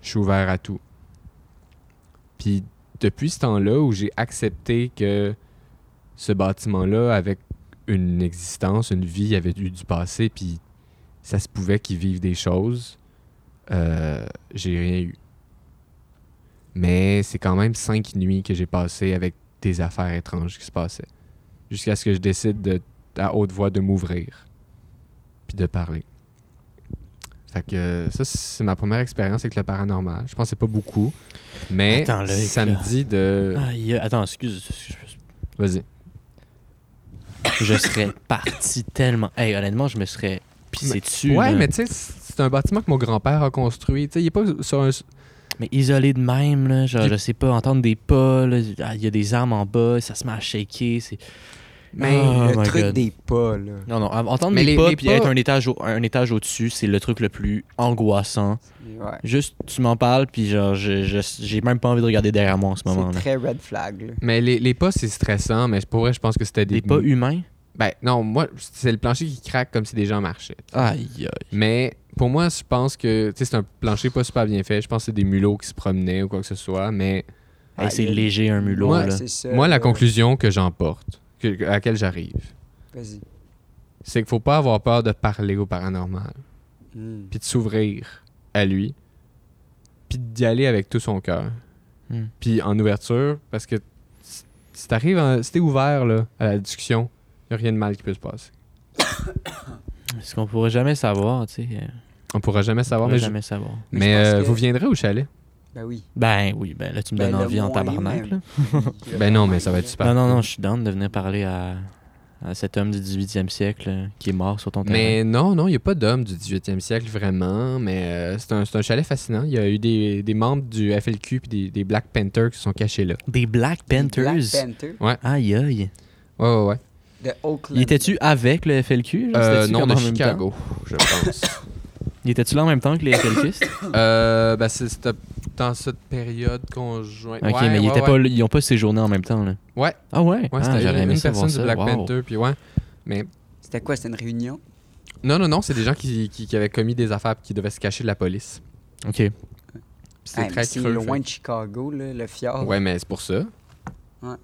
Je suis ouvert à tout. Puis depuis ce temps-là où j'ai accepté que ce bâtiment-là, avec une existence, une vie, avait eu du passé, puis ça se pouvait qu'il vive des choses, euh, j'ai rien eu. Mais c'est quand même cinq nuits que j'ai passées avec des affaires étranges qui se passaient. Jusqu'à ce que je décide de, à haute voix de m'ouvrir. Puis de parler. Fait que ça, c'est ma première expérience avec le paranormal. Je pensais pas beaucoup. Mais Attends, là, ça me dit de. Attends, excuse. Vas-y. Je serais parti tellement. Hey, honnêtement, je me serais pissé dessus. Ouais, là. mais tu sais, c'est un bâtiment que mon grand-père a construit. Tu sais, il est pas sur un. Mais isolé de même, là, genre, je sais pas, entendre des pas, là, ah, il y a des armes en bas, ça se met à shaker. c'est... Mais Oh le my truc God. des pas, là. Non, non, entendre Mais des les- pas les puis pas- être un étage, au- un étage au-dessus, c'est le truc le plus angoissant. Ouais. Juste, tu m'en parles, puis genre, je- je- j'ai même pas envie de regarder derrière moi en ce C'est moment-là. très red flag, là. Mais les, les pas, c'est stressant, mais pour vrai, je pense que c'était des. Des pas humains? Ben, non, moi, c'est le plancher qui craque comme si des gens marchaient. Aïe, aïe. Mais pour moi, je pense que. Tu sais, c'est un plancher pas super bien fait. Je pense que c'est des mulots qui se promenaient ou quoi que ce soit. Mais Hey, c'est léger un mulot, Moi, là. Ça. moi, la conclusion que j'emporte, à laquelle j'arrive, c'est qu'il faut pas avoir peur de parler au paranormal. Hmm. Puis de s'ouvrir à lui. Puis d'y aller avec tout son cœur. Hmm. Puis en ouverture, parce que si- t'arrives, si t'es ouvert là, à la discussion, y a rien de mal qui peut se passer. Ce qu'on pourrait jamais savoir, tu sais. euh, On pourra jamais On savoir. pourrait Mais, je- jamais savoir. Mais euh, que- vous viendrez au chalet? Ben oui. Ben oui, ben là, tu me Ben, donnes envie en tabarnak, là. Ben non, mais ça va être super. Non, non, non, je suis down de venir parler à, à cet homme du 18e siècle euh, qui est mort sur ton terrain. Mais non, non, il n'y a pas d'homme du 18e siècle vraiment, mais euh, c'est un, c'est un chalet fascinant. Il y a eu des, des membres du FLQ puis des, des Black Panthers qui sont cachés là. Des Black Panthers? Black Panther Aïe, aïe. Ouais, ouais, ouais. De Oakland. Il était-tu avec le FLQ? genre? Euh, non, de en même Chicago, je pense. Il était-tu là en même temps que les catéchistes? Euh, ben, c'est- c'était dans cette période conjointe. Ok, Ouais, mais ils, ouais, étaient ouais. Pas, ils ont pas séjourné en même temps, là. Ouais, Ah ouais? ouais ah, c'était j'aurais une, aimé une personne du. Black Wow. Panther, puis ouais. Mais C'était quoi? C'était une réunion? non, non, non, c'est des gens qui, qui, qui avaient commis des affaires puis qui devaient se cacher de la police. Ok. Hey, mais très c'est creux. loin fait- de Chicago, là, le fjord. Ouais, mais c'est pour ça. Ouais.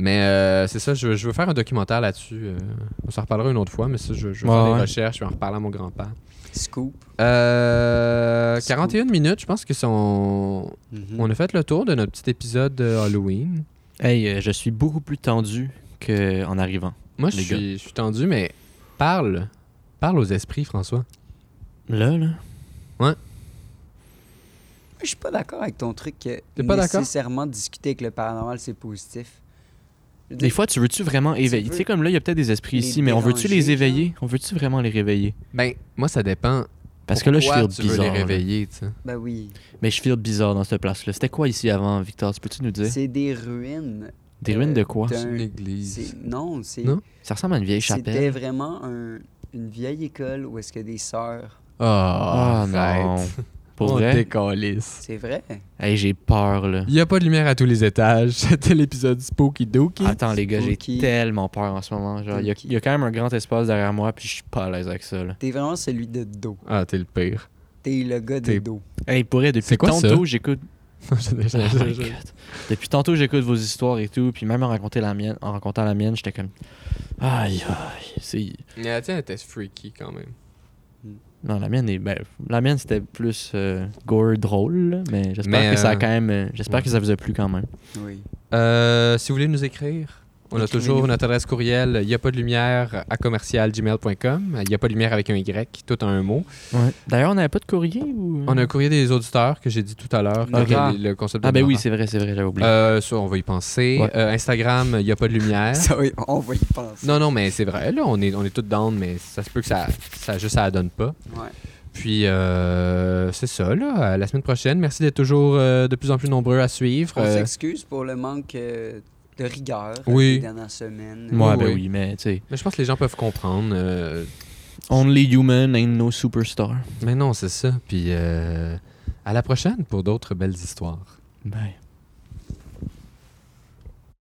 Mais euh, c'est ça, je, veux- je veux faire un documentaire là-dessus. euh, on s'en reparlera une autre fois, mais ça, je, je vais Ouais, faire des ouais. recherches, je vais en reparler à mon grand-père. Scoop. Euh, Scoop. 41 minutes, je pense que son... Mhm. on a fait le tour de notre petit épisode de Halloween. Hey, euh, je suis beaucoup plus tendu qu'en arrivant. Moi, je suis, je suis tendu, mais parle. Parle aux esprits, François. Là, là? Je suis pas d'accord avec ton truc que T'es pas d'accord? nécessairement discuter avec le paranormal, c'est positif. Veux Des fois, tu veux-tu vraiment éveiller? Tu veux sais, comme là, il y a peut-être des esprits les ici, mais on veut-tu les éveiller? On veut-tu vraiment les réveiller? Ben, moi, ça dépend. Parce que là, je feel tu veux bizarre. les là. réveiller, tu sais. Ben oui. Mais je feel bizarre dans cette place-là. C'était quoi ici avant, Victor? Tu peux-tu nous dire? C'est des ruines. Des ruines de quoi? d'un- C'est une église. Non, c'est. Non? Ça ressemble à une vieille C'était chapelle. vraiment un- une vieille école où est-ce que des sœurs. Ah, Ah non. Pour On vrai? C'est vrai? Hey, j'ai peur, là. Il n'y a pas de lumière à tous les étages. C'était l'épisode Spooky Dookie. Attends, les gars, j'ai tellement peur en ce moment. Genre, il y, a- il y a quand même un grand espace derrière moi, puis je suis pas à l'aise avec ça, là. T'es vraiment celui de dos. Ah, t'es le pire. T'es le gars de dos. Hey, pour vrai, depuis quoi tantôt, j'écoute Oh. Depuis tantôt, j'écoute vos histoires et tout, puis même en racontant la mienne, en racontant la mienne, j'étais comme aïe aïe, c'est Mais la tienne était freaky quand même. Non la mienne est ben, la mienne c'était plus euh, gore drôle, là, mais j'espère Mais, que ça a euh, quand même euh, j'espère ouais. que ça vous a plu quand même. Oui. Euh, si vous voulez nous écrire, on a toujours notre adresse courriel, il n'y a pas de lumière à commercial gmail.com. Il n'y a pas de lumière avec un Y, tout en un mot. D'ailleurs, on n'avait pas de courrier ou? On a un courrier des auditeurs que j'ai dit tout à l'heure. Ok. que Le, concept de Ah ben oui, c'est vrai, c'est vrai, j'avais oublié. Euh, ça, on va y penser. Ouais. Euh, Instagram, il n'y a pas de lumière. Ça, oui, on va y penser. Non, non, mais c'est vrai. Là, on est, on est tous down, mais ça se peut que ça, ça juste ça la donne pas. Ouais. Puis, euh, c'est ça, là. À la semaine prochaine. Merci d'être toujours euh, de plus en plus nombreux à suivre. On Euh, s'excuse pour le manque euh, de rigueur Oui. des dernières semaines. Ouais, oui, ben oui. oui, mais tu sais, mais je pense que les gens peuvent comprendre. euh, only human ain't no superstar. mais non, c'est ça. Puis, euh, à la prochaine pour d'autres belles histoires. Bye.